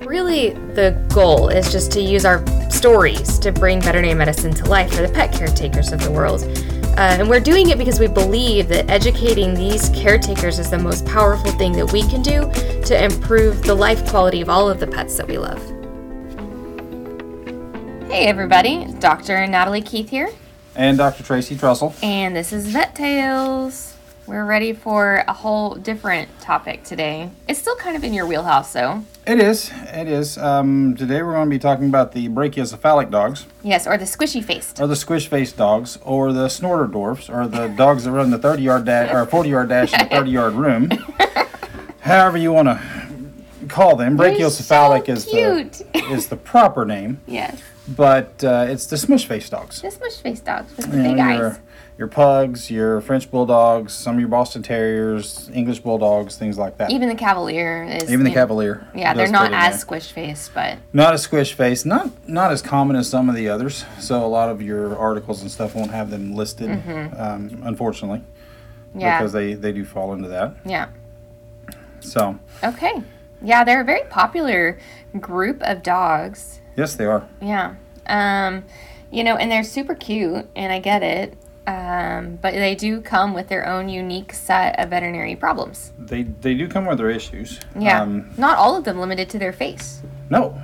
really the goal is just to use our stories to bring veterinary medicine to life for the pet caretakers of the world. Uh, and we're doing it because we believe that educating these caretakers is the most powerful thing that we can do to improve the life quality of all of the pets that we love. Hey, everybody, Dr. Natalie Keith here, And Dr. Tracy Trussell. and this is Vet Tales. We're ready for a whole different topic today. It's still kind of in your wheelhouse, though. It is. It is. Um, today we're going to be talking about the brachiocephalic dogs, Yes, or the squishy faced. or the squish-faced dogs, or the snorter dwarfs, or the dogs that run the 30-yard dash or 40-yard dash in the 30-yard room. However you want to call them. Brachiocephalic so is the is the proper name, Yes, but uh, it's the smush-faced dogs. the smush faced dogs with the You big your, eyes. your pugs, your French bulldogs, some of your Boston terriers, English bulldogs, things like that. Even the Cavalier is. Even the know, Cavalier. Yeah, they're not as squish faced, but Not a squish face, not not as common as some of the others. So a lot of your articles and stuff won't have them listed, um, unfortunately, Mm-hmm. yeah, because they they do fall into that. yeah. So Okay. Yeah, they're a very popular group of dogs. Yes, they are. Yeah. Um, you know, and they're super cute, and I get it. Um, but they do come with their own unique set of veterinary problems. They they do come with their issues. Yeah. Um, Not all of them limited to their face, no. No.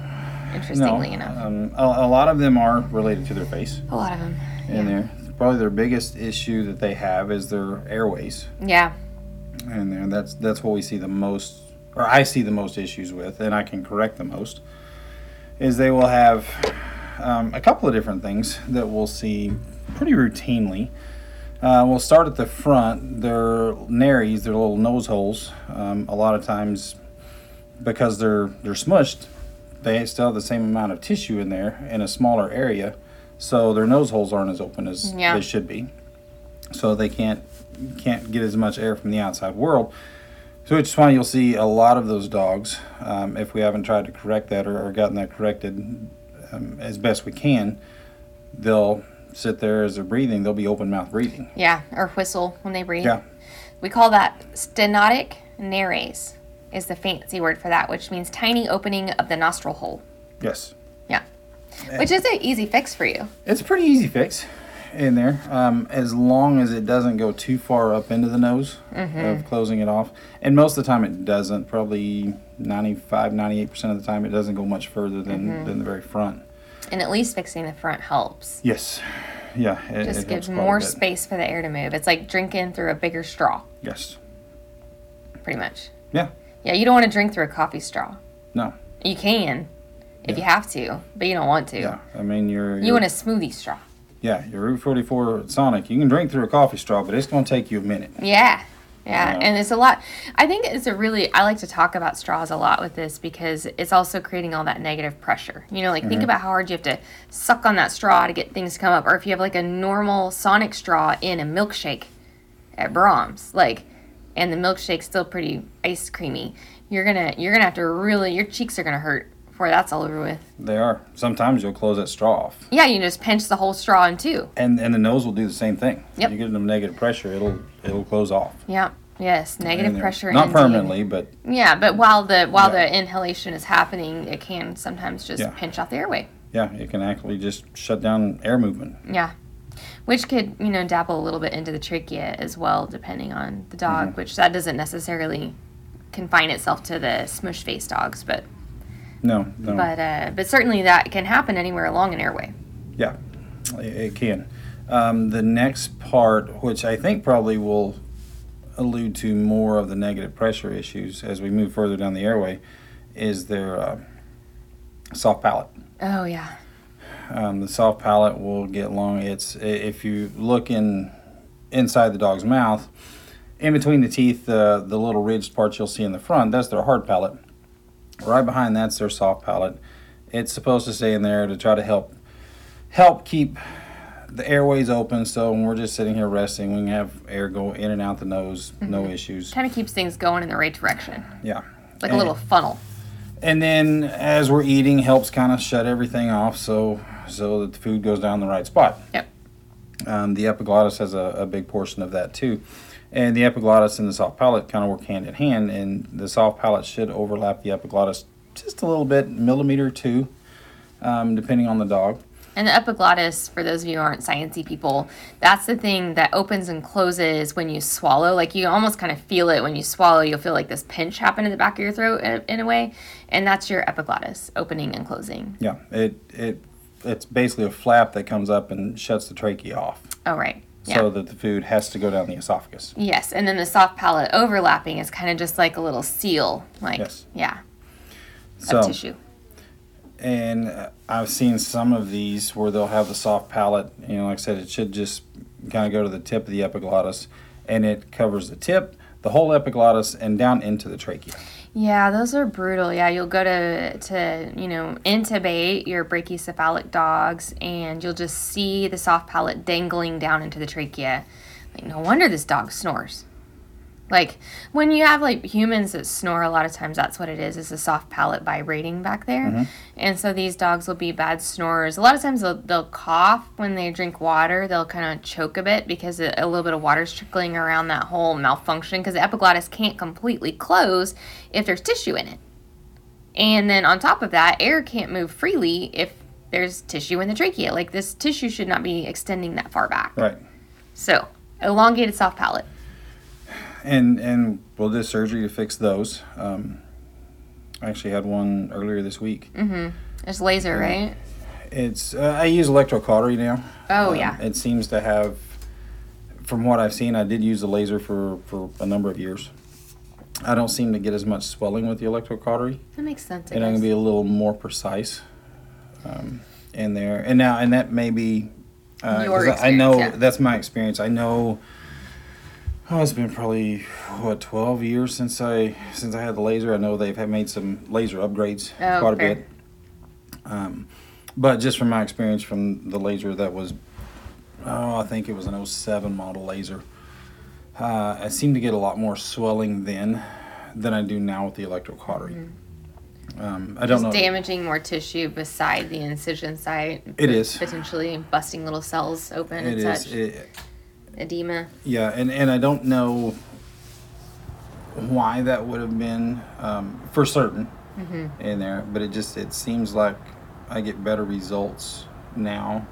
interestingly enough. Um, a, a lot of them are related to their face, A lot of them. and they're probably their biggest issue that they have is their airways, Yeah. and that's that's what we see the most, or I see the most issues with, and I can correct the most. Is they will have um, a couple of different things that we'll see pretty routinely. Uh, we'll start at the front. Their nares, their little nose holes, um, a lot of times because they're they're smushed, they still have the same amount of tissue in there in a smaller area, so their nose holes aren't as open as Yeah. they should be. So they can't can't get as much air from the outside world. So is why you'll see a lot of those dogs, um, if we haven't tried to correct that or, or gotten that corrected um, as best we can, they'll sit there as they're breathing. They'll be open mouth breathing. Yeah. Or whistle when they breathe. Yeah. We call that stenotic nares is the fancy word for that, which means tiny opening of the nostril hole. Yes. Yeah. Which is an easy fix for you. It's a pretty easy fix in there, um, as long as it doesn't go too far up into the nose of closing it off. And most of the time it doesn't. Probably 95, 98% of the time it doesn't go much further than, than the very front. And at least fixing the front helps. Yes. Yeah. It, Just it gives helps quite a more space for the air to move. It's like drinking through a bigger straw, Yes. pretty much. Yeah. Yeah, you don't want to drink through a coffee straw. No. You can if you have to, but you don't want to. Yeah. I mean, you're. You want a smoothie straw. Yeah, your Route 44 Sonic. You can drink through a coffee straw, but it's going to take you a minute. Yeah. Yeah, and it's a lot. I think it's a really. I like to talk about straws a lot with this because it's also creating all that negative pressure. You know, like Mm-hmm. think about how hard you have to suck on that straw to get things to come up, or if you have like a normal Sonic straw in a milkshake at Braum's, like, and the milkshake's still pretty ice creamy, you're gonna you're gonna have to really your cheeks are gonna hurt before that's all over with. They are. Sometimes you'll close that straw off. Yeah, you just pinch the whole straw in two. And and the nose will do the same thing. Yep. You get them negative pressure, it'll it'll close off. Yeah. Yes, negative pressure. Not indeed. permanently, but Yeah, but while the while Yeah. the inhalation is happening, it can sometimes just Yeah. pinch off the airway. yeah, it can actually just shut down air movement. Yeah. Which could, you know, dabble a little bit into the trachea as well, depending on the dog, Mm-hmm. which that doesn't necessarily confine itself to the smush face dogs, but No, no. but uh, but certainly that can happen anywhere along an airway. Yeah, it, can. Um, the next part, which I think probably will allude to more of the negative pressure issues as we move further down the airway, is their uh, soft palate. Oh yeah. Um, the soft palate will get long. It's if you look in inside the dog's mouth, in between the teeth, the the little ridged parts you'll see in the front, that's their hard palate. Right behind that's their soft palate. It's supposed to stay in there to try to help help keep the airways open. So when we're just sitting here resting, we can have air go in and out the nose, no issues. Kind of keeps things going in the right direction. Yeah. Like a little funnel. And then as we're eating, helps kind of shut everything off so so that the food goes down the right spot. Yep. Um, the epiglottis has a, a big portion of that too. And the epiglottis and the soft palate kind of work hand in hand, and the soft palate should overlap the epiglottis just a little bit, millimeter or two, um, depending on the dog. And the epiglottis, for those of you who aren't sciencey people, that's the thing that opens and closes when you swallow. Like you almost kind of feel it when you swallow. You'll feel like this pinch happen in the back of your throat in, in a way, and that's your epiglottis opening and closing. Yeah, it it it's basically a flap that comes up and shuts the trachea off, Oh right. Yeah. so that the food has to go down the esophagus. yes, and then the soft palate overlapping is kind of just like a little seal, like Yes. yeah, So of tissue. and uh, I've seen some of these where they'll have the soft palate. You know, like I said, it should just kind of go to the tip of the epiglottis, and it covers the tip, the whole epiglottis, and down into the trachea. Yeah, those are brutal. Yeah, you'll go to to you know intubate your brachycephalic dogs, and you'll just see the soft palate dangling down into the trachea. Like, no wonder this dog snores. Like when you have like humans that snore, a lot of times that's what it is. Is a soft palate vibrating back there, mm-hmm. and so these dogs will be bad snorers. A lot of times they'll they'll cough when they drink water. They'll kind of choke a bit because a, a little bit of water's trickling around that whole malfunction because the epiglottis can't completely close if there's tissue in it. And then on top of that, air can't move freely if there's tissue in the trachea. Like this tissue should not be extending that far back. Right. So, elongated soft palate. And and we'll do surgery to fix those. Um, I actually had one earlier this week. Mm-hmm. It's laser, right? It's uh, I use electrocautery now. Oh, Um, yeah. It seems to have, from what I've seen, I did use the laser for for a number of years. I don't seem to get as much swelling with the electrocautery, That makes sense. And I can guess. be a little more precise um, in there. And now, and that may be. Uh, I I know yeah. that's my experience. I know. Oh, it's been probably what twelve years since I since I had the laser. I know they've had made some laser upgrades Oh, quite a fair. bit. Um, but just from my experience from the laser that was, oh, I think it was an 07 model laser. Uh, I seem to get a lot more swelling then than I do now with the electrocautery. Um, I don't Just know. damaging more tissue beside the incision site. It is. Potentially busting little cells open It and is. such. It, Edema. yeah, and, and I don't know why that would have been um, for certain in there, but it just it seems like I get better results now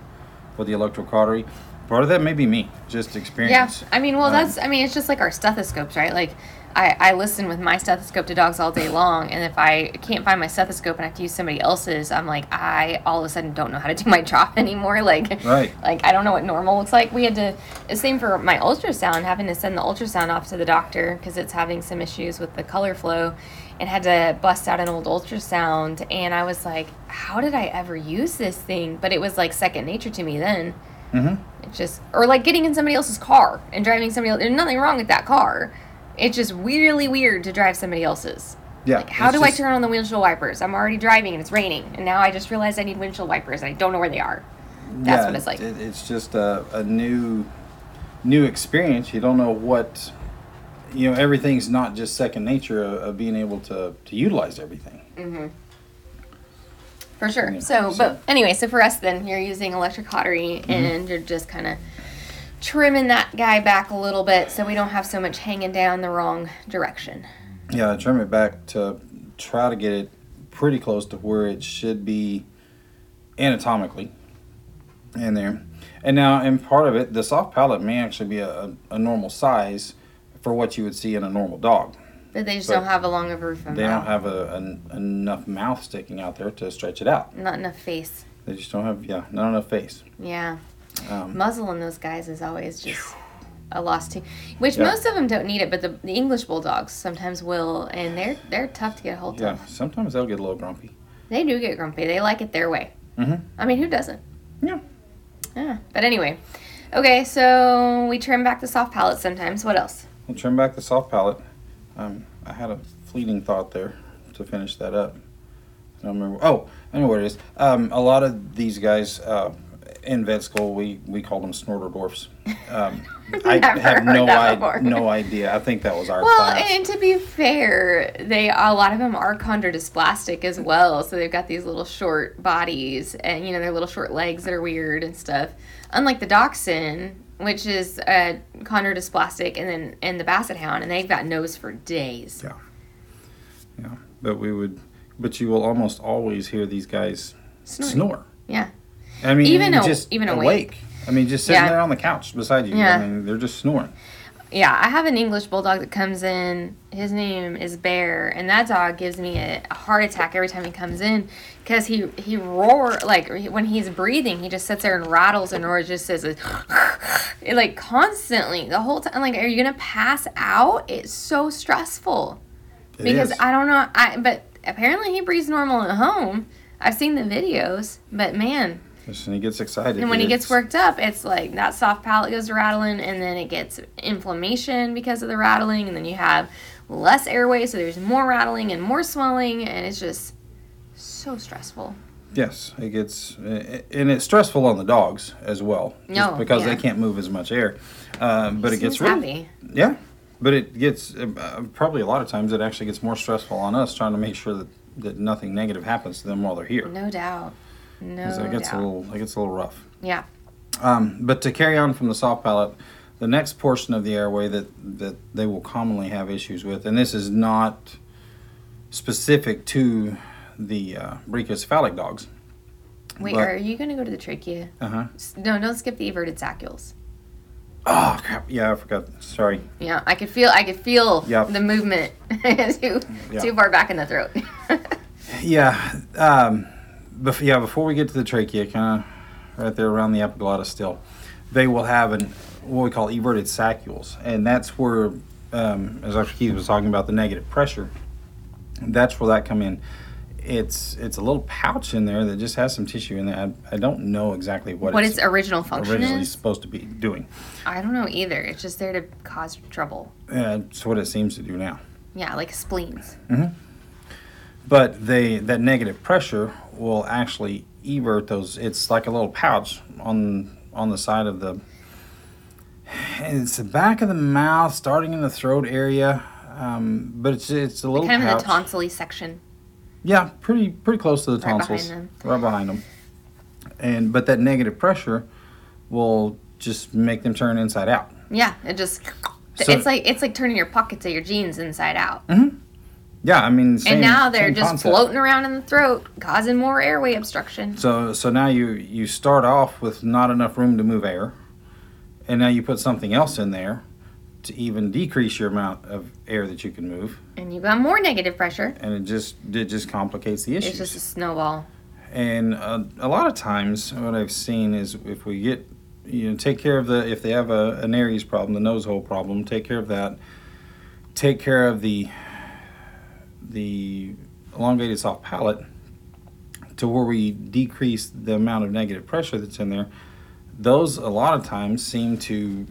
with the electrocautery. Part of that may be me, just experience. Yeah. I mean, well, Um, that's, I mean, it's just like our stethoscopes, right? Like, I, I listen with my stethoscope to dogs all day long, and if I can't find my stethoscope and I have to use somebody else's, I'm like, I all of a sudden don't know how to do my job anymore. Like, Right. like I don't know what normal looks like. We had to, the same for my ultrasound, having to send the ultrasound off to the doctor because it's having some issues with the color flow, and had to bust out an old ultrasound. And I was like, how did I ever use this thing? But it was like second nature to me then. Mhm. It's just, or like getting in somebody else's car and driving somebody else. There's nothing wrong with that car. It's just really weird to drive somebody else's. Yeah. Like, how do I turn on the windshield wipers? I'm already driving and it's raining, and now I just realized I need windshield wipers and I don't know where they are. That's yeah, what it's like. It, it's just a, a new new experience. You don't know what you know. Everything's not just second nature of, of being able to to utilize everything. Mm-hmm. For sure. Yeah, So, so- but anyway, so for us then, you're using electric cautery Mm-hmm. and you're just kind of trimming that guy back a little bit so we don't have so much hanging down the wrong direction. Yeah, I trim it back to try to get it pretty close to where it should be anatomically in there. And now, in part of it, the soft palate may actually be a, a, normal size for what you would see in a normal dog. But they just But don't have a long of a roof They don't have a, enough mouth sticking out there to stretch it out. Not enough face. They just don't have, yeah, not enough face. Yeah. Um, muzzle in those guys is always just a loss too. Which Yeah. most of them don't need it, but the, the English bulldogs sometimes will, and they're they're tough to get a hold yeah, of. Yeah, sometimes they'll get a little grumpy. They do get grumpy. They like it their way. Mm-hmm. I mean, who doesn't? Yeah. Yeah. But anyway, okay. So we trim back the soft palate sometimes. What else? We'll trim back the soft palate. Um, I had a fleeting thought there to finish that up. I don't remember. Oh, I know what it is. Um, a lot of these guys uh, in vet school, we, we call them snorter dwarfs. Um, I have no, I, no idea. I think that was our Well, class. and to be fair, they a lot of them are chondrodysplastic as well. So they've got these little short bodies, and you know their little short legs that are weird and stuff. Unlike the dachshund, which is uh, chondrodysplastic, and then and the basset hound, and they've got nose for days. Yeah. yeah, but we would but you will almost always hear these guys Snoring. snore. Yeah. I mean, Even aw- just even awake. awake. I mean, just sitting Yeah. there on the couch beside you. Yeah. I mean, they're just snoring. Yeah, I have an English bulldog that comes in. His name is Bear, and that dog gives me a, a heart attack every time he comes in because he he roar like when he's breathing, he just sits there and rattles and roars, just says it, it like constantly the whole time. Like, are you gonna pass out? It's so stressful It because is. I don't know. I but apparently he breathes normal at home. I've seen the videos, but man, and he gets excited. and when he gets worked up, it's like that soft palate goes rattling, and then it gets inflammation because of the rattling, and then you have less airway, so there's more rattling and more swelling, and it's just so stressful. Yes, it gets, and it's stressful on the dogs as well. No, because yeah. they can't move as much air. Uh, but it gets really, happy. yeah. But it gets uh, probably a lot of times it actually gets more stressful on us trying to make sure that, that nothing negative happens to them while they're here. No doubt. No it gets doubt. a little, it gets a little rough. yeah. Um, but to carry on from the soft palate, the next portion of the airway that, that they will commonly have issues with, and this is not specific to the uh, brachiocephalic dogs. Wait, But- are you gonna go to the trachea? Uh huh. No, don't skip the everted saccules. Oh crap! Yeah, I forgot. Sorry. Yeah, I could feel. I could feel Yep. the movement too Yeah. too far back in the throat. Yeah. Um, bef- yeah. Before we get to the trachea, kind of right there around the epiglottis, still, they will have an what we call everted saccules, and that's where, um, as Dr. Keith was talking about, the negative pressure. That's where that come in. It's it's a little pouch in there that just has some tissue in there. I, I don't know exactly what, what it's its original function originally is? supposed to be doing. I don't know either. It's just there to cause trouble. Uh, it's what it seems to do now. Yeah, like spleens. But they that negative pressure will actually evert those it's like a little pouch on on the side of the it's the back of the mouth starting in the throat area um, but it's it's a little Kind of in the tonsilly section. yeah pretty pretty close to the tonsils, Right behind right behind them and but that negative pressure will just make them turn inside out. Yeah, it just So- it's like it's like turning your pockets of your jeans inside out. Yeah i mean same, and now they're just concept. floating around in the throat, causing more airway obstruction. So so now you you start off with not enough room to move air, and now you put something else in there to even decrease your amount of air that you can move, And you got more negative pressure. and it just it just complicates the issues. It's just a snowball. and uh, a lot of times, what I've seen is if we get you know take care of the if they have a, an Aries problem, the nose hole problem, take care of that. Take care of the the elongated soft palate to where we decrease the amount of negative pressure that's in there. Those a lot of times seem to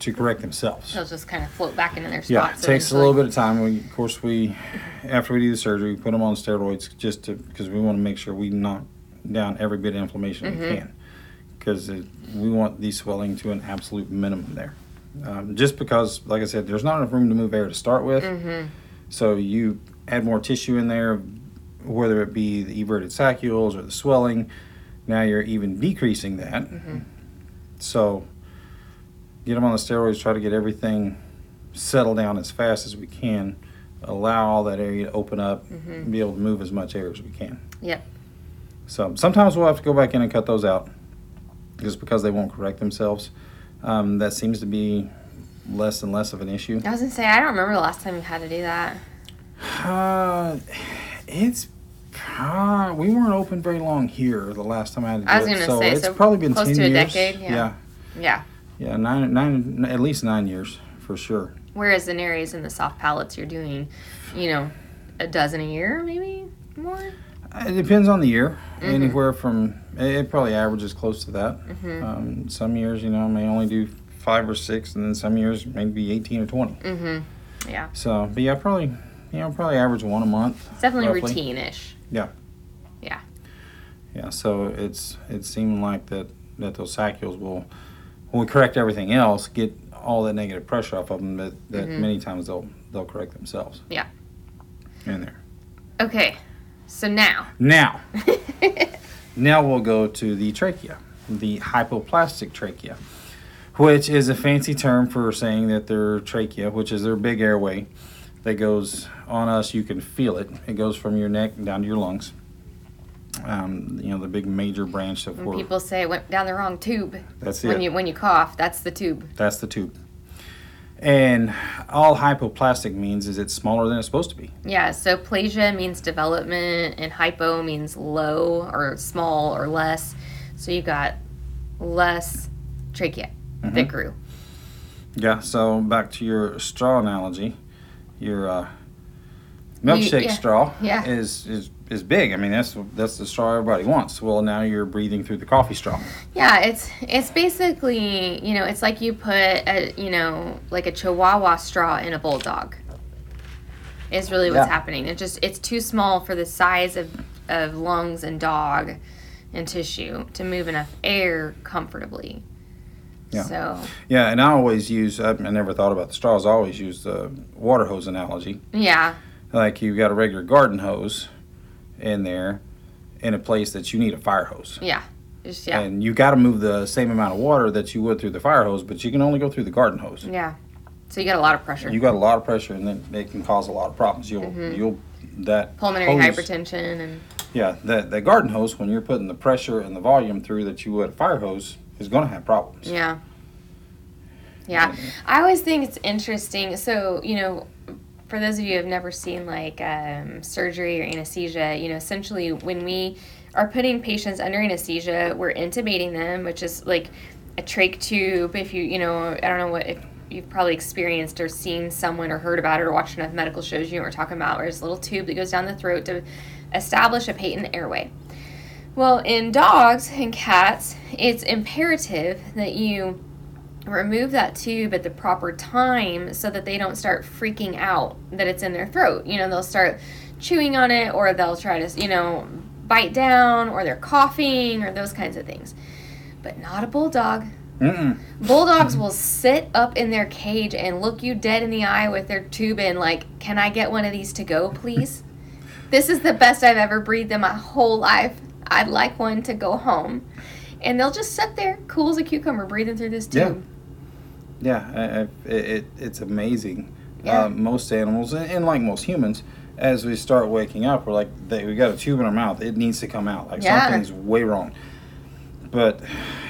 to correct themselves. They'll just kind of float back into their spots. Yeah, it takes a little bit of time. We, of course, we after we do the surgery, we put them on steroids just to because we want to make sure we knock down every bit of inflammation Mm-hmm. we can because we want the swelling to an absolute minimum there. Um, just because, like I said, there's not enough room to move air to start with, Mm-hmm. so you add more tissue in there, whether it be the everted saccules or the swelling. Now you're even decreasing that. Mm-hmm. So get them on the steroids. Try to get everything settled down as fast as we can. Allow all that area to open up and be able to move as much air as we can. Mm-hmm. Yep. So sometimes we'll have to go back in and cut those out, just because they won't correct themselves. Um, that seems to be less and less of an issue. I was gonna say I don't remember the last time you had to do that. Uh, it's uh, we weren't open very long here the last time I had to do I was it, gonna so say, it's so probably been close ten to a years. decade, yeah. yeah, Yeah. yeah, nine, nine, at least nine years for sure. Whereas in areas in the soft palates, you're doing, you know, a dozen a year, maybe more. It depends on the year. Mm-hmm. Anywhere from it, probably averages close to that. Mm-hmm. Um, some years, you know, may only do five or six, and then some years maybe eighteen or twenty. Mm-hmm. Yeah. So, but yeah, probably, you know, probably average one a month. It's definitely roughly. routine-ish. Yeah, Yeah. Yeah. so it's it seemed like that that those saccules will, when we correct everything else, get all that negative pressure off of them. That, that Mhm. many times they'll they'll correct themselves. Yeah. In there. Okay. So now. Now, now we'll go to the trachea, the hypoplastic trachea, which is a fancy term for saying that their trachea, which is their big airway, that goes on us. You can feel it. It goes from your neck down to your lungs. Um, you know, the big major branch of When people say it went down the wrong tube. That's it. when you when you cough, that's the tube. that's the tube. And all hypoplastic means is it's smaller than it's supposed to be. Yeah, so plasia means development and hypo means low or small or less. So you got less trachea Mm-hmm. that grew. Yeah. So back to your straw analogy, your uh, milkshake yeah, straw yeah. is is is big. I mean, that's that's the straw everybody wants. Well, now you're breathing through the coffee straw. Yeah, it's it's basically, you know, it's like you put a, you know, like a chihuahua straw in a bulldog. Is really what's Yeah. happening. It just it's too small for the size of of lungs and dog and tissue to move enough air comfortably. Yeah. So, Yeah, and I always use. I, never thought about the straws. I always use the water hose analogy. yeah. Like you've got a regular garden hose in there, in a place that you need a fire hose. Yeah. Just yeah. And you got to move the same amount of water that you would through the fire hose, but you can only go through the garden hose. yeah. So you got a lot of pressure. You got a lot of pressure, and then it can cause a lot of problems. You'll mm-hmm. you'll that Pulmonary hose- hypertension and Yeah, that that garden hose when you're putting the pressure and the volume through that you would a fire hose is going to have problems. Yeah. Yeah. I always think it's interesting. So, you know, for those of you who have never seen like um, surgery or anesthesia, you know, essentially when we are putting patients under anesthesia, we're intubating them, which is like a trach tube. If you, you know, I don't know what, if you've probably experienced or seen someone or heard about it or watched enough medical shows, you know we're talking about, where there's a little tube that goes down the throat to establish a patent airway. Well, in dogs and cats, it's imperative that you remove that tube at the proper time so that they don't start freaking out that it's in their throat. You know, they'll start chewing on it or they'll try to, you know, bite down or they're coughing or those kinds of things. But not a bulldog. Mm-mm. Bulldogs will sit up in their cage and look you dead in the eye with their tube in, like, Can I get one of these to go, please? this is the best I've ever breathed in my whole life. I'd like one to go home. And they'll just sit there, cool as a cucumber, breathing through this tube. Yeah, I, I, it, it it's amazing. Yeah. Uh, most animals, and, and like most humans, as we start waking up, we're like, they, we got a tube in our mouth. It needs to come out. Like Yeah. something's way wrong. But,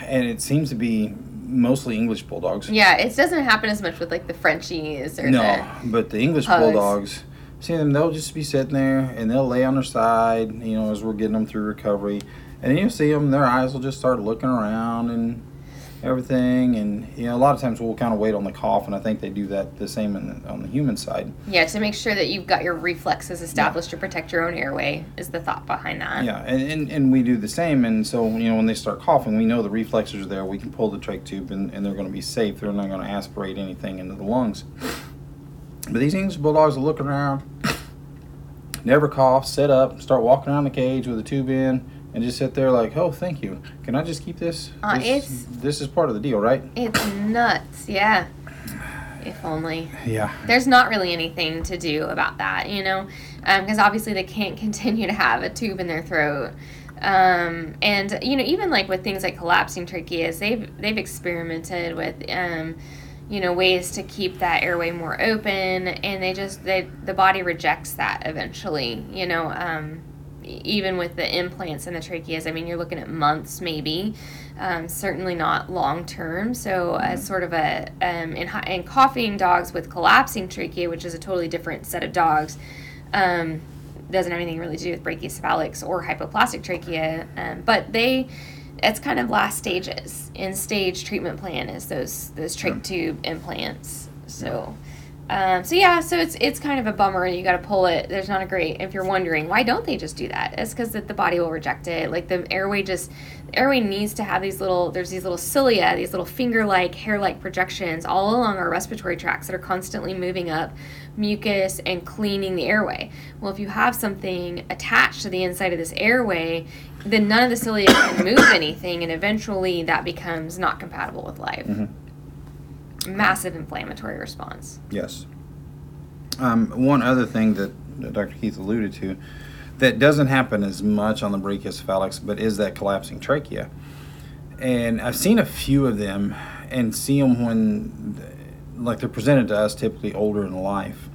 and it seems to be mostly English bulldogs. Yeah, it doesn't happen as much with like the Frenchies or No, the. but the English Pugs. bulldogs, see them, they'll just be sitting there and they'll lay on their side, you know, as we're getting them through recovery. And then you see them, their eyes will just start looking around and everything. And, you know, a lot of times we'll kind of wait on the cough, and I think they do that the same the, on the human side. Yeah, to make sure that you've got your reflexes established to protect your own airway is the thought behind that. Yeah, and, and, and we do the same. And so, you know, when they start coughing, we know the reflexes are there. We can pull the trach tube and, and they're going to be safe. They're not going to aspirate anything into the lungs. But these English bulldogs will look around, never cough, sit up, start walking around the cage with a tube in, and just sit there like, oh, thank you. Can I just keep this? Uh, this, it's- this is part of the deal, right? It's nuts, yeah. If only. Yeah. There's not really anything to do about that, you know, because obviously they can't continue to have a tube in their throat. Um, and you know, even like with things like collapsing tracheas, they've they've experimented with, um, you know, ways to keep that airway more open, and they just they the body rejects that eventually, you know. Um, even with the implants and the tracheas, I mean, you're looking at months maybe, um, certainly not long term. So, as sort of a um, in, in coughing dogs with collapsing trachea, which is a totally different set of dogs, um, doesn't have anything really to do with brachycephalics or hypoplastic trachea, um, but they. It's kind of last stages in stage treatment plan is those those trach tube implants. So, um, so yeah, so it's it's kind of a bummer. You got to pull it. There's not a great. If you're wondering why don't they just do that, it's because that the body will reject it. Like the airway just, the airway needs to have these little. There's these little cilia, these little finger-like, hair-like projections all along our respiratory tracts that are constantly moving up mucus and cleaning the airway. Well, if you have something attached to the inside of this airway, then none of the cilia can move anything, and eventually that becomes not compatible with life. Massive inflammatory response. Yes. Um, one other thing that that Dr. Keith alluded to that doesn't happen as much on the brachiocephalics, but is that collapsing trachea. And I've seen a few of them and see them when, like, they're presented to us typically older in life.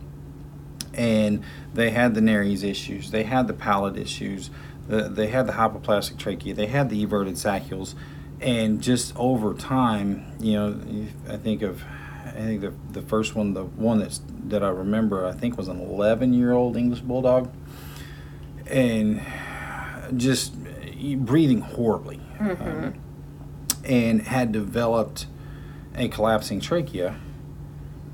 and they had the nares issues, they had the palate issues, the, they had the hypoplastic trachea, they had the everted saccules, and just over time, you know, I think of, I think the the first one, the one that's that I remember, I think was an 11 year old English bulldog, and just eh, breathing horribly, um, mm-hmm. and had developed a collapsing trachea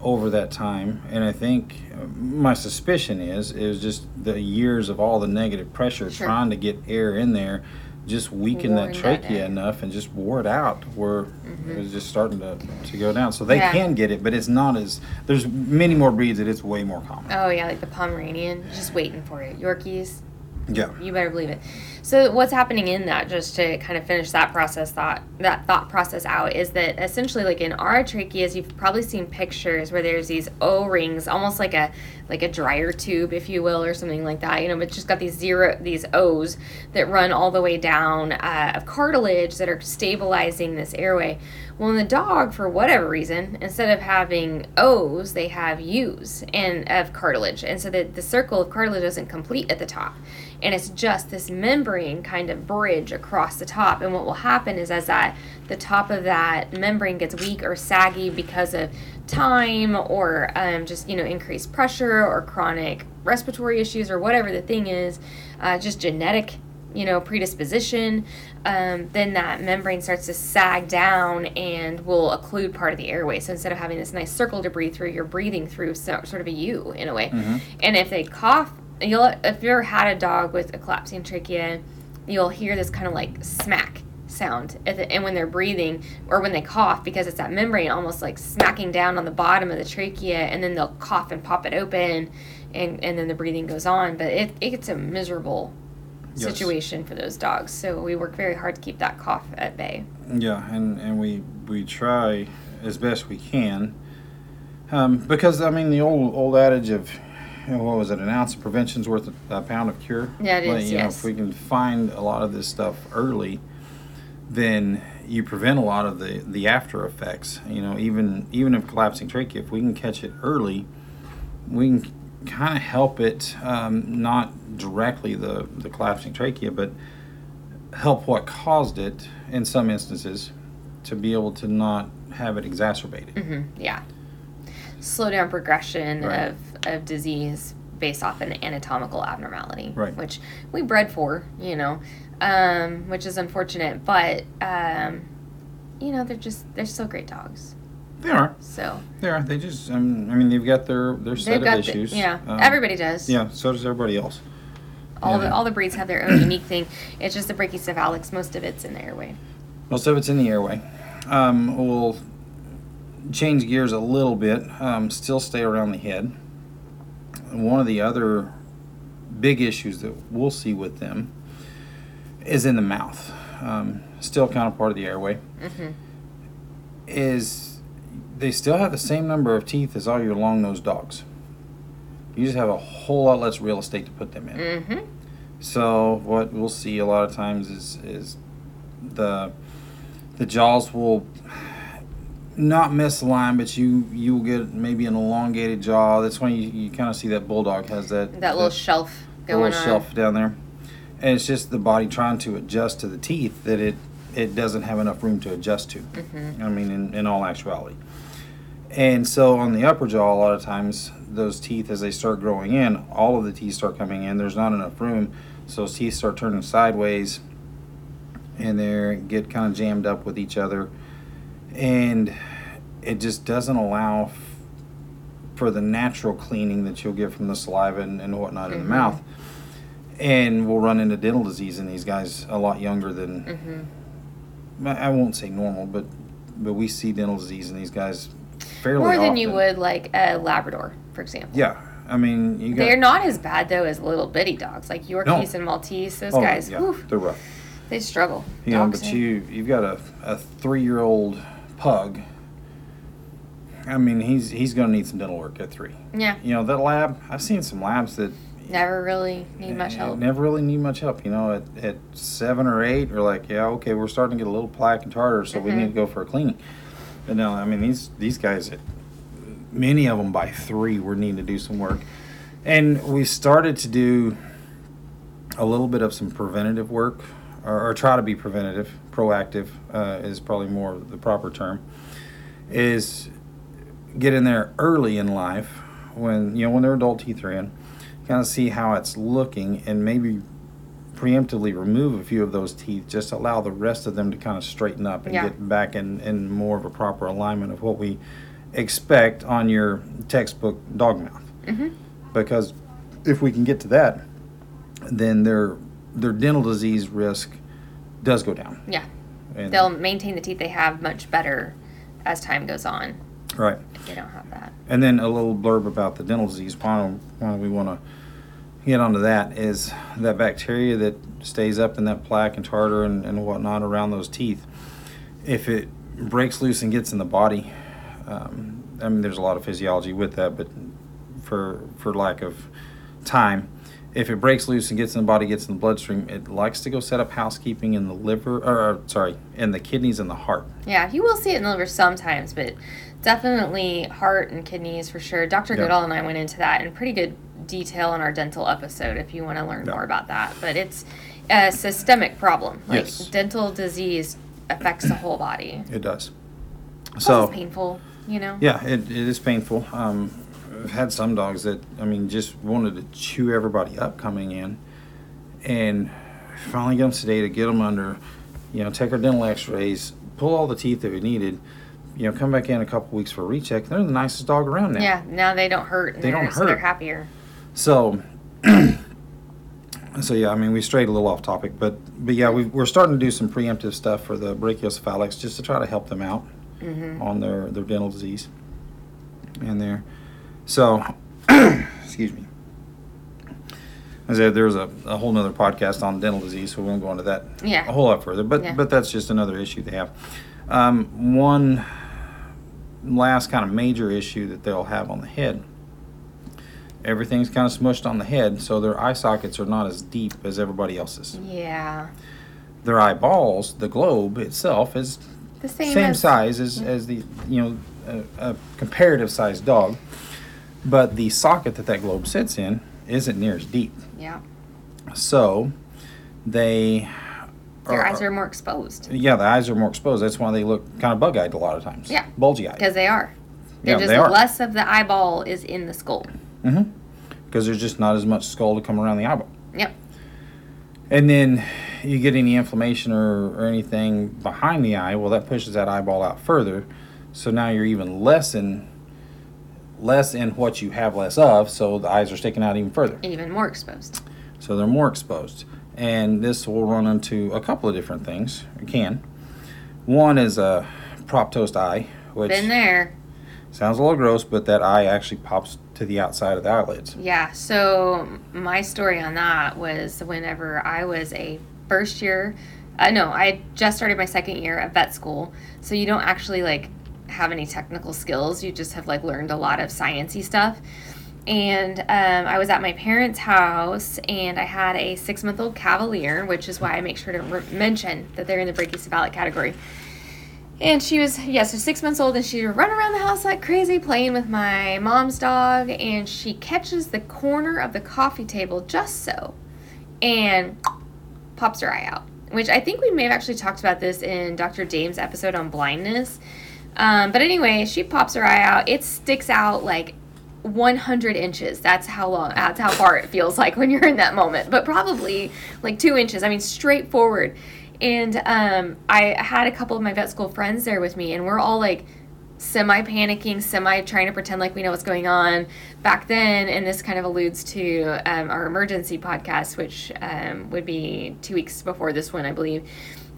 over that time and i think my suspicion is is just the years of all the negative pressure Sure. trying to get air in there just weakened Worn that that trachea down. enough and just wore it out where mm-hmm. it was just starting to, to go down so they Yeah. can get it but it's not as there's many more breeds that it's way more common Oh yeah, like the Pomeranian, just waiting for it. Yorkies, yeah you better believe it. So what's happening in that, just to kind of finish that process thought that thought process out, is that essentially like in our tracheas, you've probably seen pictures where there's these O rings, almost like a like a dryer tube, if you will, or something like that. You know, but just got these zero these O's that run all the way down uh, of cartilage that are stabilizing this airway. Well, in the dog, for whatever reason, instead of having O's, they have U's and of cartilage, and so that the circle of cartilage isn't complete at the top, and it's just this membrane kind of bridge across the top. And what will happen is as that the top of that membrane gets weak or saggy because of time or um, just you know increased pressure or chronic respiratory issues or whatever the thing is, uh, just genetic you know predisposition um, then that membrane starts to sag down and will occlude part of the airway. So instead of having this nice circle to breathe through you're breathing through so, sort of a u in a way. And if they cough you'll if you've ever had a dog with a collapsing trachea you'll hear this kind of like smack sound and when they're breathing or when they cough because it's that membrane almost like smacking down on the bottom of the trachea and then they'll cough and pop it open and, and then the breathing goes on but it, it's a miserable Yes. situation for those dogs. So we work very hard to keep that cough at bay. Yeah, and, and we we try as best we can, um, because I mean the old old adage of, you know, what was it? An ounce of prevention's worth a, pound of cure. Yeah, it Well, is, You know, if we can find a lot of this stuff early, then you prevent a lot of the the after effects. You know, even even if collapsing trachea, if we can catch it early, we can kind of help it um, not directly the the collapsing trachea, but help what caused it in some instances to be able to not have it exacerbated. hmm Yeah. Slow down progression Right. of, of disease based off an anatomical abnormality. Right. Which we bred for, you know, um, which is unfortunate. But, um, you know, they're just, they're still great dogs. They are, So they are. They just, um, I mean, they've got their their set they've got, the, issues. yeah, Um, everybody does. Yeah, so does everybody else. All, Yeah. the, all the breeds have their own unique thing. It's just the brachycephalics, most of it's in the airway. Most of it's in the airway. Um, we'll change gears a little bit. Um, still stay around the head. One of the other big issues that we'll see with them is in the mouth. Um, still kind of part of the airway. hmm Is they still have the same number of teeth as all your long nosed dogs. You just have a whole lot less real estate to put them in. hmm So what we'll see a lot of times is is the the jaws will not misalign, but you you'll get maybe an elongated jaw. That's when you, you kind of see that bulldog has that That little shelf going little on. shelf down there, and it's just the body trying to adjust to the teeth that it it doesn't have enough room to adjust to. Mhm. I mean, in, in all actuality. And so on the upper jaw, a lot of times those teeth, as they start growing in, all of the teeth start coming in. There's not enough room, so those teeth start turning sideways, and they get kind of jammed up with each other, and it just doesn't allow f- for the natural cleaning that you'll get from the saliva and, and whatnot in the Mhm. mouth. And we'll run into dental disease in these guys a lot younger than hmm I won't say normal, but but we see dental disease in these guys fairly More than often. you would like a Labrador, for example. Yeah, I mean you got. They're not as bad though as little bitty dogs like Yorkies and Maltese. Those oh, guys, yeah, whew, they're rough. they struggle. You know, but you you've got a, a three year old pug. I mean, he's he's gonna need some dental work at three. yeah, You know, that lab. I've seen some labs that never really need much help. Never really need much help. You know, at, at seven or eight, we're like, yeah, okay, we're starting to get a little plaque and tartar, so we Mhm. need to go for a cleaning. But no, I mean these these guys, many of them by three, we're needing to do some work, And we started to do a little bit of some preventative work, or, or try to be preventative, proactive uh, is probably more the proper term. Is get in there early in life when you know when their adult teeth are in, kind of see how it's looking, and maybe preemptively remove a few of those teeth, just allow the rest of them to kind of straighten up and Yeah. get back in, in more of a proper alignment of what we expect on your textbook dog mouth. Mhm. Because if we can get to that, then their their dental disease risk does go down. Yeah. And, They'll maintain the teeth they have much better as time goes on right. if they don't have that. And then a little blurb about the dental disease. Why, why we want to get onto that is that bacteria that stays up in that plaque and tartar and, and whatnot around those teeth. If it breaks loose and gets in the body, um, I mean, there's a lot of physiology with that, but for for lack of time, if it breaks loose and gets in the body, gets in the bloodstream, it likes to go set up housekeeping in the liver, or, or sorry, in the kidneys and the heart. Yeah, you will see it in the liver sometimes, but definitely heart and kidneys for sure. Dr. Yeah. Goodall and I went into that in pretty good detail in our dental episode if you want to learn Yeah. more about that. But it's a systemic problem. Like Yes. dental disease affects the whole body. It does. Plus So it's painful, you know? Yeah, it, it is painful. Um, I've had some dogs that, I mean, just wanted to chew everybody up coming in. And finally get them sedated, get them under, you know, take our dental x rays, pull all the teeth that we needed, you know, come back in a couple weeks for a recheck. They're the nicest dog around now. Yeah, now they don't hurt They don't so they're hurt. happier. So, so yeah, I mean, we strayed a little off topic, but but yeah, we we're starting to do some preemptive stuff for the brachiocephalics just to try to help them out hmm on their their dental disease. And there, so excuse me. I said there's a, a whole nother podcast on dental disease, so we won't go into that Yeah. a whole lot further. But Yeah. but that's just another issue they have. Um, one last kind of major issue that they'll have on the head. Everything's kind of smushed on the head, so their eye sockets are not as deep as everybody else's. Yeah. Their eyeballs, the globe itself, is The same, same, as, size as, yeah. as the you know a, a comparative sized dog, but the socket that that globe sits in isn't near as deep. Yeah. So they Their eyes are more exposed. yeah the eyes are more exposed. That's why they look kind of bug eyed a lot of times. Yeah. bulgy eyed. Because they are. They're Yeah, just they are. less of the eyeball is in the skull. Mm-hmm. Because there's just not as much skull to come around the eyeball. Yep. And then you get any inflammation or, or anything behind the eye, well, that pushes that eyeball out further. So now you're even less in less in what you have less of, so the eyes are sticking out even further. Even more exposed. So they're more exposed. And this will run into a couple of different things. It can. One is a proptosed eye, which Been there. sounds a little gross, but that eye actually pops to the outside of the eyelids. Yeah. So my story on that was whenever I was a first year. Uh, no, I just started my second year at vet school. So you don't actually like have any technical skills. You just have like learned a lot of sciencey stuff. And um, I was at my parents' house, and I had a six-month-old Cavalier, which is why I make sure to re- mention that they're in the brachycephalic category. And she was, yeah, so six months old, and she run around the house like crazy playing with my mom's dog. And she catches the corner of the coffee table just so and pops her eye out. Which I think we may have actually talked about this in Dr. Dame's episode on blindness. Um, but anyway, she pops her eye out. It sticks out like 100 inches. That's how long, that's how far it feels like when you're in that moment. But probably like two inches. I mean, straight forward. And um, I had a couple of my vet school friends there with me, and we're all like semi panicking, semi trying to pretend like we know what's going on back then. And this kind of alludes to um, our emergency podcast, which um, would be two weeks before this one, I believe.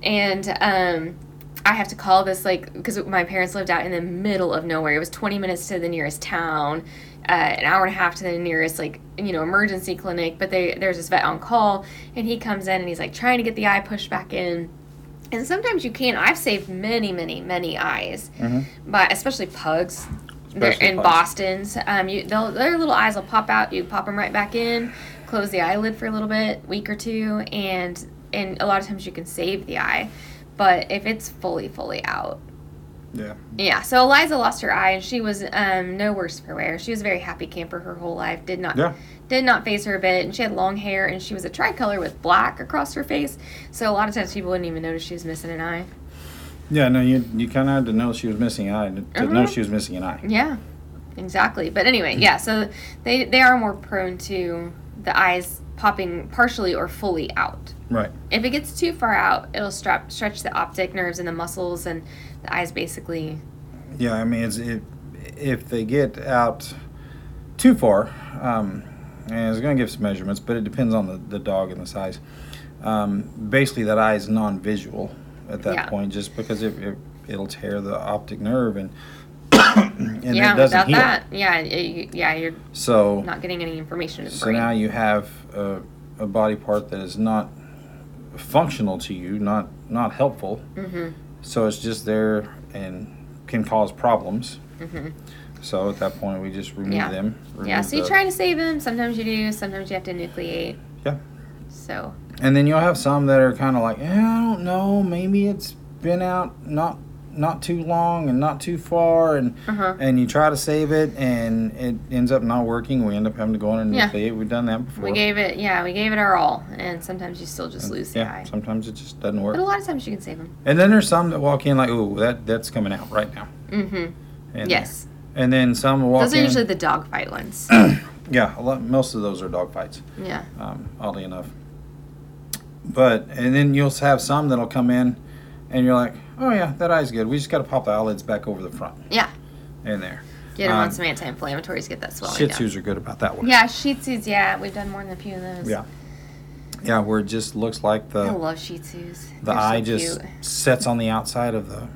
And um, I have to call this like because my parents lived out in the middle of nowhere. It was 20 minutes to the nearest town, uh, an hour and a half to the nearest like you know emergency clinic. But they there's this vet on call, and he comes in and he's like trying to get the eye pushed back in. And sometimes you can. I've saved many, many, many eyes, Mm-hmm. but especially pugs. They're in pugs. Boston's. Um, you they'll, their little eyes will pop out. You pop them right back in, close the eyelid for a little bit, week or two, and and a lot of times you can save the eye. But if it's fully, fully out, Yeah. yeah. So Eliza lost her eye, and she was um, no worse for wear. She was a very happy camper her whole life. Did not Yeah. Did not phase her a bit, and she had long hair, and she was a tricolor with black across her face. So a lot of times people wouldn't even notice she was missing an eye. Yeah, no, you you kind of had to know she was missing an eye to, to know Mhm. she was missing an eye. Yeah, exactly. But anyway, yeah. So they they are more prone to the eyes popping partially or fully out. Right. If it gets too far out, it'll strap, stretch the optic nerves and the muscles, and the eyes basically. Yeah, I mean, it's, it, if they get out too far, um, and it's going to give some measurements, but it depends on the, the dog and the size. Um, basically, that eye is non-visual at that Yeah. point, just because it, it it'll tear the optic nerve and and yeah, it doesn't without heal. that, yeah, it, yeah, you're So not getting any information so brain. now you have a, a body part that is not functional to you, not not helpful. mm-hmm. So it's just there and can cause problems. Mm-hmm. So at that point, we just remove Yeah. them. Remove Yeah, so you the- try to save them. Sometimes you do. Sometimes you have to nucleate. Yeah. So And then you'll have some that are kind of like, eh, I don't know, maybe it's been out not not too long and not too far, and uh-huh. and you try to save it, and it ends up not working. We end up having to go in and Yeah. nucleate. We've done that before. we gave it. Yeah, we gave it our all, and sometimes you still just lose the yeah, eye. sometimes it just doesn't work. But a lot of times you can save them. And then there's some that walk in like, oh, that that's coming out right now. Mm-hmm. And, Yes, And then some walk those are in. usually the dogfight ones. yeah, a lot, most of those are dog fights. yeah. um, oddly enough. But and then you'll have some that'll come in, and you're like, oh yeah, that eye's good. We just got to pop the eyelids back over the front. Yeah. In there. Get them Um, on some anti-inflammatories. Get that swelling Shih down. Tzus are good about that one. Yeah, Shih Tzus. Yeah, we've done more than a few of those. Yeah. Yeah, where it just looks like the I love Shih Tzus. the They're eye so just cute. sets on the outside of the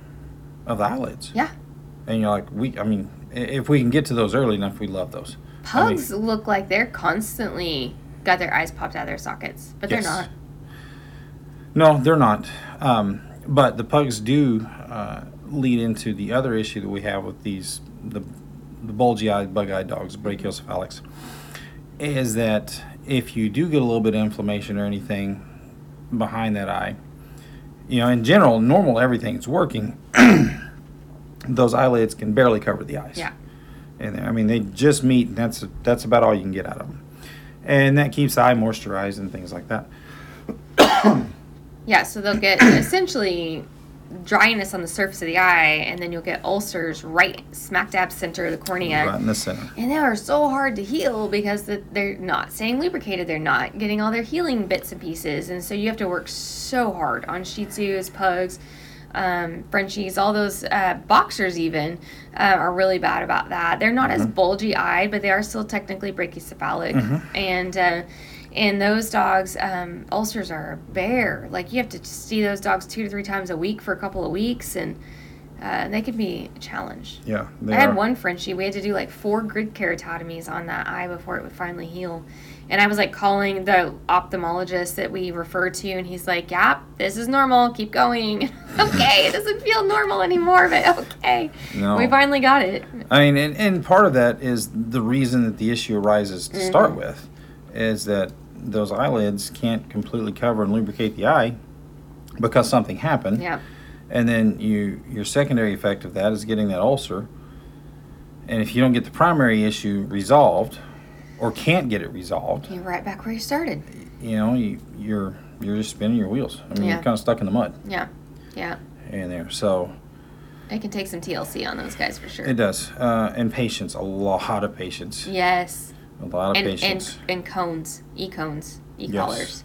of the eyelids. Yeah. And you're like, we. I mean, if we can get to those early enough, we love those. I mean- Pugs look like they're constantly got their eyes popped out of their sockets, but Yes. they're not. No, they're not. Um, but the pugs do uh, lead into the other issue that we have with these the the bulgy-eyed, bug-eyed dogs, brachycephalics, is that if you do get a little bit of inflammation or anything behind that eye, you know, in general, normal everything's working. those eyelids can barely cover the eyes. Yeah. And I mean, they just meet, and that's that's about all you can get out of them, and that keeps the eye moisturized and things like that. Yeah, so they'll get essentially dryness on the surface of the eye, and then you'll get ulcers right smack dab center of the cornea. Right in the center. And they are so hard to heal because they're not staying lubricated. They're not getting all their healing bits and pieces. And so you have to work so hard on Shih Tzus, Pugs, um, Frenchies, all those uh, boxers, even uh, are really bad about that. They're not as bulgy eyed, but they are still technically brachycephalic. And uh, and those dogs, um, ulcers are a bear. Like you have to see those dogs two to three times a week for a couple of weeks, and uh, they can be a challenge. Yeah, they I had are. one Frenchie. We had to do like four grid keratotomies on that eye before it would finally heal. And I was like calling the ophthalmologist that we refer to, and he's like, "Yep, this is normal. Keep going." okay, it doesn't feel normal anymore, but okay. No. We finally got it. I mean, and, and part of that is the reason that the issue arises to start Mhm. with, is that those eyelids can't completely cover and lubricate the eye because something happened, Yeah. and then you your secondary effect of that is getting that ulcer. And if you don't get the primary issue resolved, or can't get it resolved, You're right back where you started. you know, you, you're you're just spinning your wheels. I mean, Yeah. you're kind of stuck in the mud Yeah. Yeah. in there. So It can take some TLC on those guys for sure. it does, uh, and patience, a lot of patience, yes. A lot of And, patience. and and cones, e cones, e Yes. collars.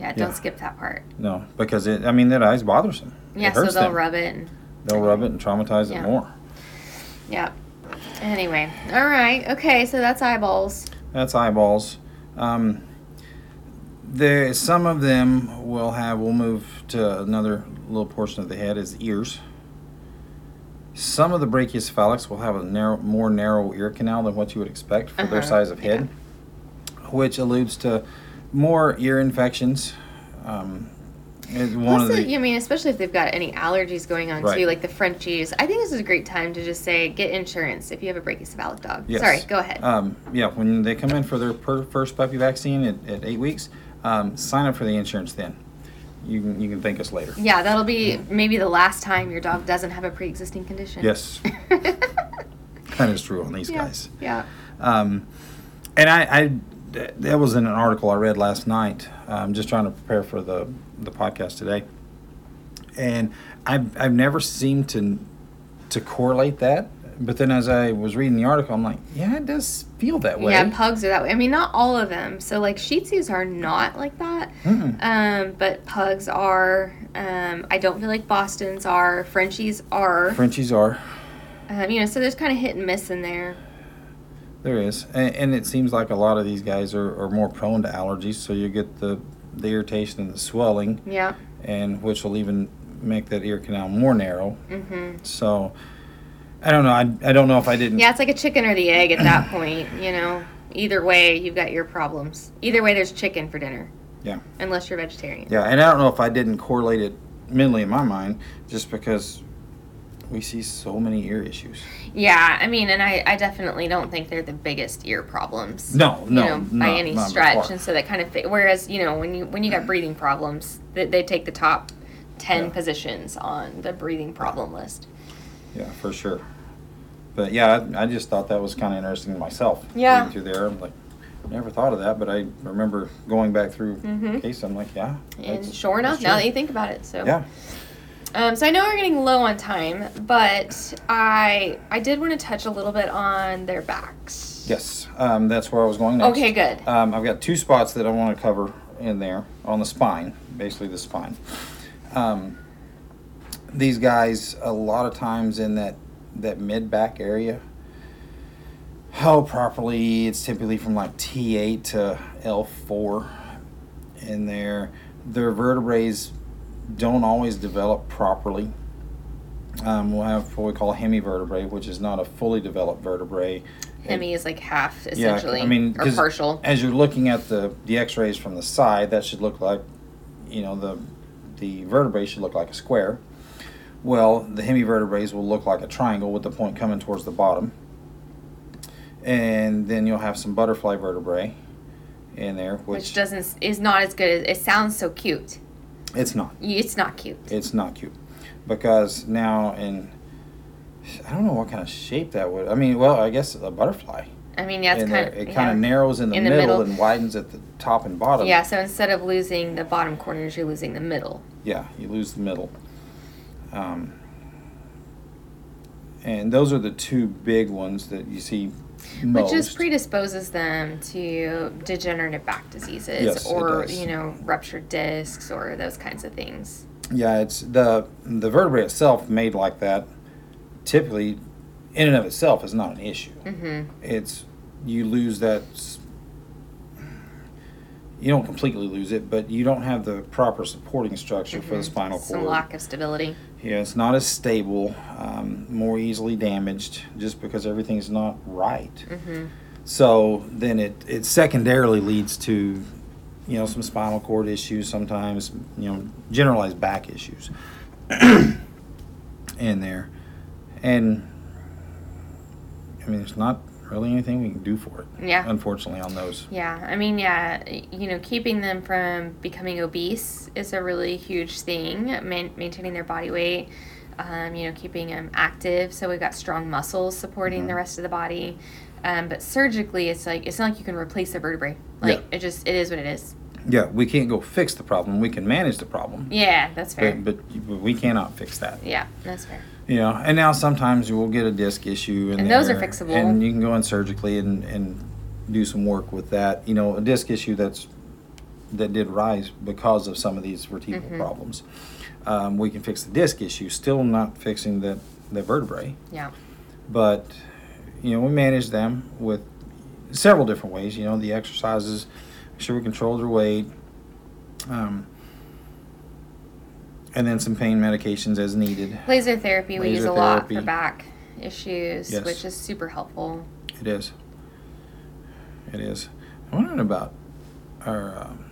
Yeah, don't Yeah. skip that part. No, because it. I mean, that eye's bothersome. Yeah, it so they'll them. rub it and They'll rub it and traumatize Yeah. it more. Yeah. Anyway, all right. Okay, so that's eyeballs. That's eyeballs. Um, there, some of them will have. We'll move to another little portion of the head is ears. Some of the brachycephalics will have a narrow, more narrow ear canal than what you would expect for their Uh-huh, size of head, which alludes to more ear infections. Um, and one of the, I mean, especially if they've got any allergies going on Right. too, like the Frenchies. I think this is a great time to just say get insurance if you have a brachycephalic dog. Yes. Sorry, go ahead. Um, yeah, when they come in for their per, first puppy vaccine at, at eight weeks, um, sign up for the insurance then. You can, you can thank us later. yeah, that'll be maybe the last time your dog doesn't have a pre-existing condition. Yes, that is true on these yeah. guys. Yeah. Um, and I, I that was in an article I read last night. I'm just trying to prepare for the the podcast today, and I've I've never seemed to to correlate that. But then as I was reading the article, I'm like, yeah, it does feel that way. Yeah, pugs are that way. I mean, not all of them. So like Shih Tzus are not like that. Mm-mm. Um, but pugs are. Um, I don't feel like Boston's are. Frenchies are. Frenchies are. Um, you know, so there's kind of hit and miss in there. There is, and, and it seems like a lot of these guys are, are more prone to allergies. So you get the the irritation and the swelling, Yeah. and which will even make that ear canal more narrow. hmm So I don't know. I, I don't know if I didn't. Yeah, it's like a chicken or the egg at that point. You know, either way, you've got your problems. Either way, there's chicken for dinner. Yeah. Unless you're vegetarian. Yeah, and I don't know if I didn't correlate it mentally in my mind, just because we see so many ear issues. Yeah, I mean, and I, I definitely don't think they're the biggest ear problems. No, no, you know, by not- any not stretch. And so that kind of fit. Whereas, you know, when you when you got breathing problems, they, they take the top ten Yeah. positions on the breathing problem list. Yeah, for sure. But yeah, I, I just thought that was kind of interesting myself. Yeah. through there, I'm like, never thought of that, but I remember going back through Mhm. the case. I'm like, yeah. And sure enough, now that you think about it, so Yeah. Um, so I know we're getting low on time, but I I did want to touch a little bit on their backs. Yes, um, that's where I was going next. Okay, good. Um, I've got two spots that I want to cover in there on the spine, basically the spine. Um, these guys, a lot of times in that that mid back area, held properly, it's typically from like T8 to L4 in there. Their vertebrae don't always develop properly. Um, we'll have what we call a hemivertebrae, which is not a fully developed vertebrae. Hemi is like half Yeah, essentially, I mean, or partial. As you're looking at the the X-rays from the side, that should look like, you know, the the vertebrae should look like a square. Well, the hemivertebrae will look like a triangle with the point coming towards the bottom. And then you'll have some butterfly vertebrae in there, which, Which doesn't is not as good as it sounds so cute. it's not. It's not cute. It's not cute because now in I don't know what kind of shape that would. I mean, well, I guess a butterfly. I mean, yeah, it's kind of it kind of narrows in the, In the middle, middle. and widens at the top and bottom. Yeah, so instead of losing the bottom corners, you're losing the middle. Yeah, you lose the middle. Um, and those are the two big ones that you see most. Which just predisposes them to degenerative back diseases Yes, or, you know, ruptured discs or those kinds of things. yeah, it's the the vertebrae itself made like that. Typically, in and of itself, is not an issue. Mm-hmm. It's you lose that. You don't completely lose it, but you don't have the proper supporting structure for the spinal cord. Mm-hmm. Some lack of stability. Yeah, it's not as stable, um, more easily damaged, just because everything's not right. Mm-hmm. So then it, it secondarily leads to, you know, some spinal cord issues sometimes, you know, generalized back issues in there. And, I mean, it's not really anything we can do for it, Yeah. unfortunately, on those. Yeah, I mean, yeah, you know, keeping them from becoming obese is a really huge thing. Man- maintaining their body weight, um, you know, keeping them active. So we've got strong muscles supporting the rest of the body. Um, but surgically, it's like it's not like you can replace the vertebrae. Like Yeah. it just it is what it is. Yeah, we can't go fix the problem. We can manage the problem, Yeah, that's fair. but, but we cannot fix that. yeah, that's fair. You know, and now sometimes you will get a disc issue, And those are fixable. and you can go in surgically and, and do some work with that. You know, a disc issue that's that did rise because of some of these vertebral Mhm. problems. Um, we can fix the disc issue, still not fixing the the vertebrae, Yeah. but you know, we manage them with several different ways. You know, the exercises, make sure we control their weight. Um, and then some pain medications as needed. Laser therapy we use a lot therapy. for back issues, Yes. which is super helpful. It is. It is. I'm wondering about our um,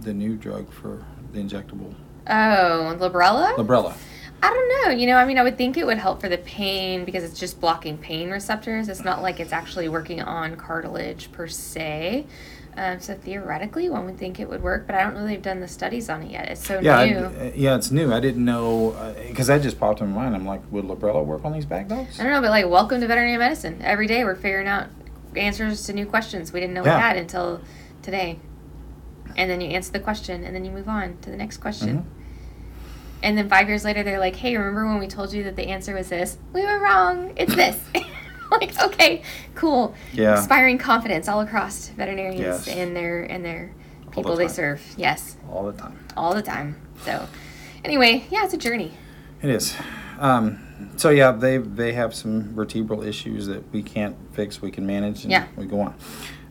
the new drug for the injectable Oh, Librela? Librela. I don't know. You know, I mean, I would think it would help for the pain because it's just blocking pain receptors. It's not like it's actually working on cartilage per se. Um, so theoretically, one would think it would work, but I don't know they've done the studies on it yet. It's so Yeah, new. uh, yeah, it's new. I didn't know because that just popped in my mind. I'm like, would Librela work on these back dogs? I don't know, but like, welcome to veterinary medicine. Every day we're figuring out answers to new questions we didn't know Yeah. we had until today. And then you answer the question, and then you move on to the next question. Mhm. And then five years later, they're like, "Hey, remember when we told you that the answer was this? We were wrong. It's this." like, okay, cool. Yeah. Inspiring confidence all across veterinarians Yes. and their and their All the people they serve. Yes, all the time. all the time. So, anyway, yeah, it's a journey. It is. Um, so yeah, they they have some vertebral issues that we can't fix. We can manage, and Yeah. we go on.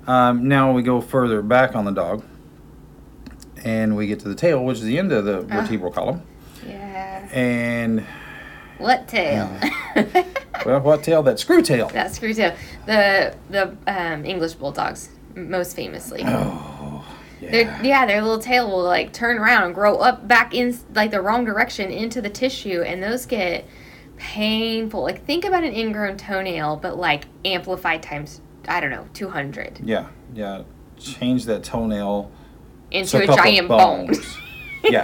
Um, now we go further back on the dog, and we get to the tail, which is the end of the Ah. vertebral column. Yeah. And What tail? well, what tail? That screw tail. that screw tail. The the um, English bulldogs, most famously. Oh, Their, yeah. yeah, their little tail will like turn around and grow up back in like the wrong direction into the tissue, and those get painful. Like think about an ingrown toenail, but like amplified times I don't know two hundred Yeah, yeah. Change that toenail into to a giant bone bones. yeah,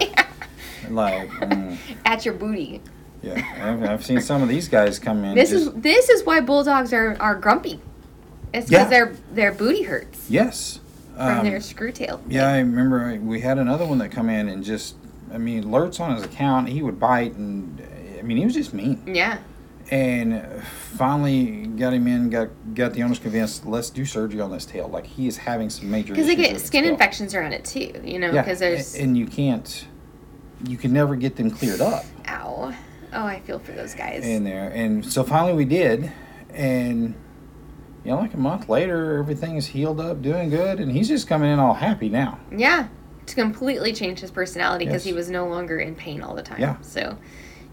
like mm, at your booty. Yeah. I've, I've seen some of these guys come in. This is this is why bulldogs are are grumpy. It's Yeah. because their their booty hurts yes. from Um, their screw tail. Yeah, I remember I- we had another one that come in and just, I mean, alerts on his account. He would bite, and I mean, he was just mean. Yeah. And finally got him in, got got the owners convinced. Let's do surgery on this tail. Like he is having some major. Because they issues get with his skin tail. infections around it too, you know, Yeah, because there's a- and you can't, you can never get them cleared up ow. Oh, I feel for those guys. in there. And so finally we did, and you know, like a month later, everything is healed up, doing good, and he's just coming in all happy now. Yeah, to completely change his personality because Yes. he was no longer in pain all the time. Yeah. So,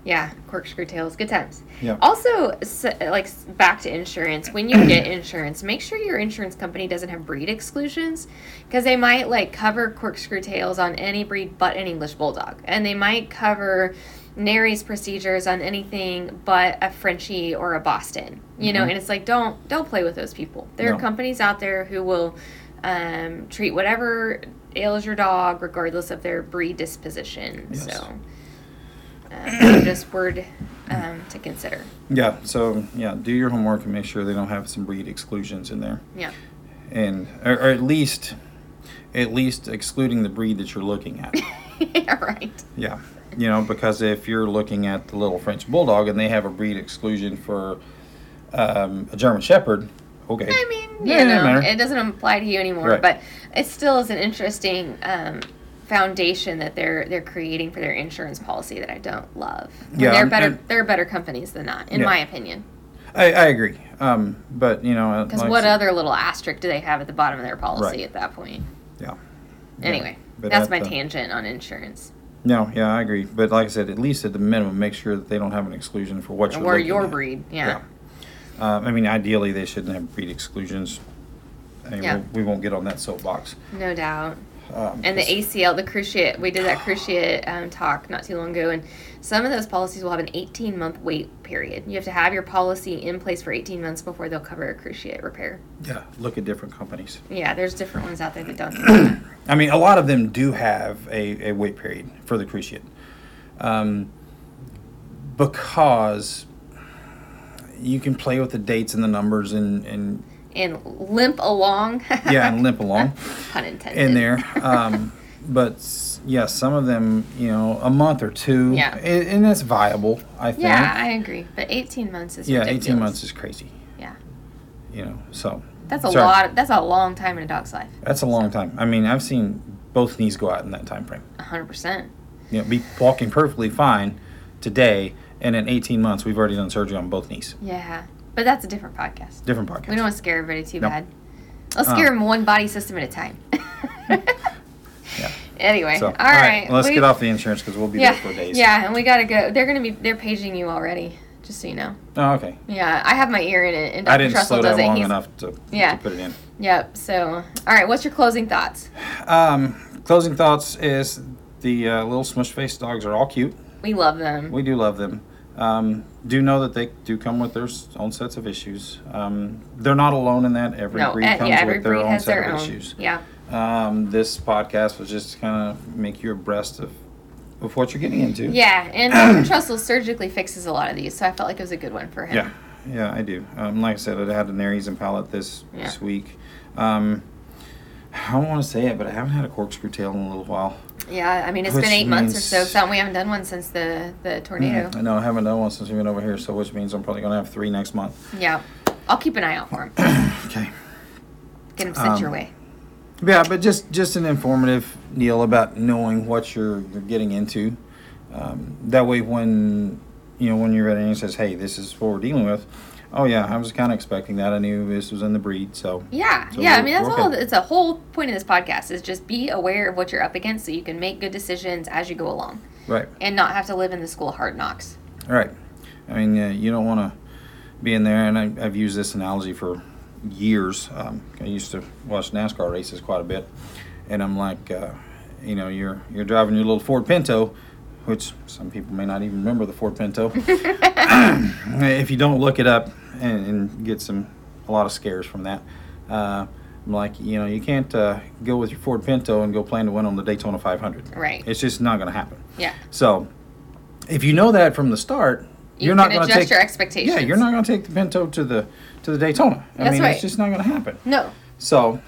yeah, corkscrew tails, good times. Yeah. Also, s- like back to insurance. When you get insurance, make sure your insurance company doesn't have breed exclusions because they might like cover corkscrew tails on any breed but an English bulldog, and they might cover nares procedures on anything but a Frenchie or a Boston. You know, Mhm. and it's like don't don't play with those people. There No. are companies out there who will um, treat whatever ails your dog, regardless of their breed disposition. Yes. So, um, just word um, to consider. Yeah. So yeah, do your homework and make sure they don't have some breed exclusions in there. Yeah. and or, or at least at least excluding the breed that you're looking at yeah, right. yeah you know because if you're looking at the little french bulldog and they have a breed exclusion for um, a german shepherd okay I mean, you Yeah, it doesn't know, it doesn't apply to you anymore, Right. but it still is an interesting um, foundation that they're they're creating for their insurance policy that I don't love. Yeah, they're better. they're better companies than that, in Yeah. my opinion. I, I agree um, but you know Because like what said- other little asterisk do they have at the bottom of their policy Right. at that point? yeah Anyway, but that's my the- tangent on insurance. No yeah i agree but like i said at least at the minimum make sure that they don't have an exclusion for what you're Or looking your at. breed, yeah. Uh, i mean ideally they shouldn't have breed exclusions I mean, Yeah. we'll, we won't get on that soapbox No doubt. um, And the 'cause- ACL, the cruciate, we did that cruciate um, talk not too long ago, and some of those policies will have an 18 month wait period. You have to have your policy in place for 18 months before they'll cover a cruciate repair. yeah look at different companies Yeah, there's different ones out there that don't do. I mean, a lot of them do have a, a wait period for the cruciate. Um, because you can play with the dates and the numbers and, and And limp along. yeah, and limp along Pun intended. in there. Um, but s- yeah, some of them, you know, a month or two. Yeah. And, and that's viable, I think. Yeah, I agree. But 18 months is yeah, ridiculous. 18 months is crazy. Yeah. You know, so. That's a Sorry. lot. That's a long time in a dog's life. That's a long time. I mean, I've seen both knees go out in that time frame. 100%. You know, be walking perfectly fine today, and in 18 months, we've already done surgery on both knees. Yeah. But that's a different podcast. Different podcast. We don't want to scare everybody too Nope. bad. Let's scare Uh. them one body system at a time. Anyway, So, all right. let's we- get off the insurance because we'll be Yeah, there for days. yeah, and we gotta go. They're gonna be. They're paging you already, just so you know. Oh, okay. Yeah, I have my ear in it, and Dr. I didn't Trussell slow down long He's- enough to, Yeah. to put it in. Yep. So, all right. What's your closing thoughts? Um, closing thoughts is the uh, little smush face dogs are all cute. We love them. We do love them. Um, do know that they do come with their own sets of issues. Um, they're not alone in that. Every no, breed eh, comes yeah, every with their breed own has set their of own. issues. Yeah. Um, this podcast was just to kind of make you abreast of, of what you're getting into. Yeah, and Dr. Trussell surgically fixes a lot of these, so I felt like it was a good one for him. Yeah. Yeah, I do. Um, like I said, I had a nares and palate this Yeah. this week. Um, I don't want to say it, but I haven't had a corkscrew tail in a little while. Yeah, I mean it's Which been eight months or so. Something we haven't done one since the the tornado. I know I haven't done one since we've been over here, so which means I'm probably gonna have three next month. Yeah, I'll keep an eye out for him. Okay. Get him sent Um, your way. Yeah, but just just an informative deal about knowing what you're you're getting into. Um, that way, when you know when your veterinarian says, "Hey, this is what we're dealing with," oh yeah, I was kind of expecting that. I knew this was in the breed, so Yeah, so yeah. I mean that's all. okay. It's a whole point of this podcast is just be aware of what you're up against so you can make good decisions as you go along right, and not have to live in the school of hard knocks. all right. I mean, uh, you don't want to be in there, and I, I've used this analogy for years. Um, I used to watch NASCAR races quite a bit, and I'm like, uh, you know, you're you're driving your little Ford Pinto, which some people may not even remember the Ford Pinto. if you don't look it up and, and get some a lot of scares from that. Uh, I'm like, you know, you can't uh, go with your Ford Pinto and go plan to win on the Daytona 500. Right. It's just not going to happen. Yeah. So, if you know that from the start, You you're not going to adjust take your expectations. Yeah, you're not going to take the Pinto to the to the Daytona. I That's mean, right. it's just not going to happen. No. So,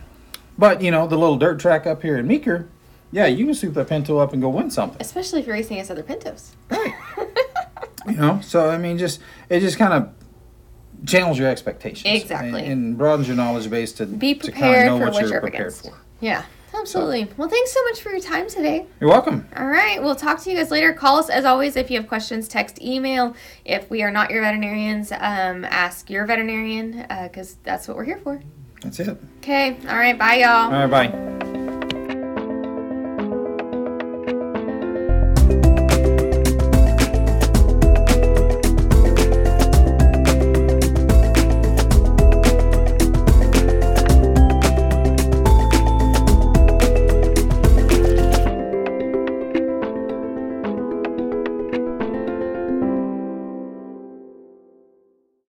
but you know, the little dirt track up here in Meeker, yeah, you can soup that Pinto up and go win something. Especially if you're racing against other Pintos. Right. You know, so I mean, just it just kind of channels your expectations Exactly. and, and broadens your knowledge base to Be to kinda prepared know for what, what you're you're prepared against. for. Yeah. Absolutely. Well, thanks so much for your time today. You're welcome. All right. We'll talk to you guys later. Call us as always if you have questions. Text, email. If we are not your veterinarians, um, ask your veterinarian because that's what we're here for. That's it. Okay. All right. Bye, y'all. All right, bye.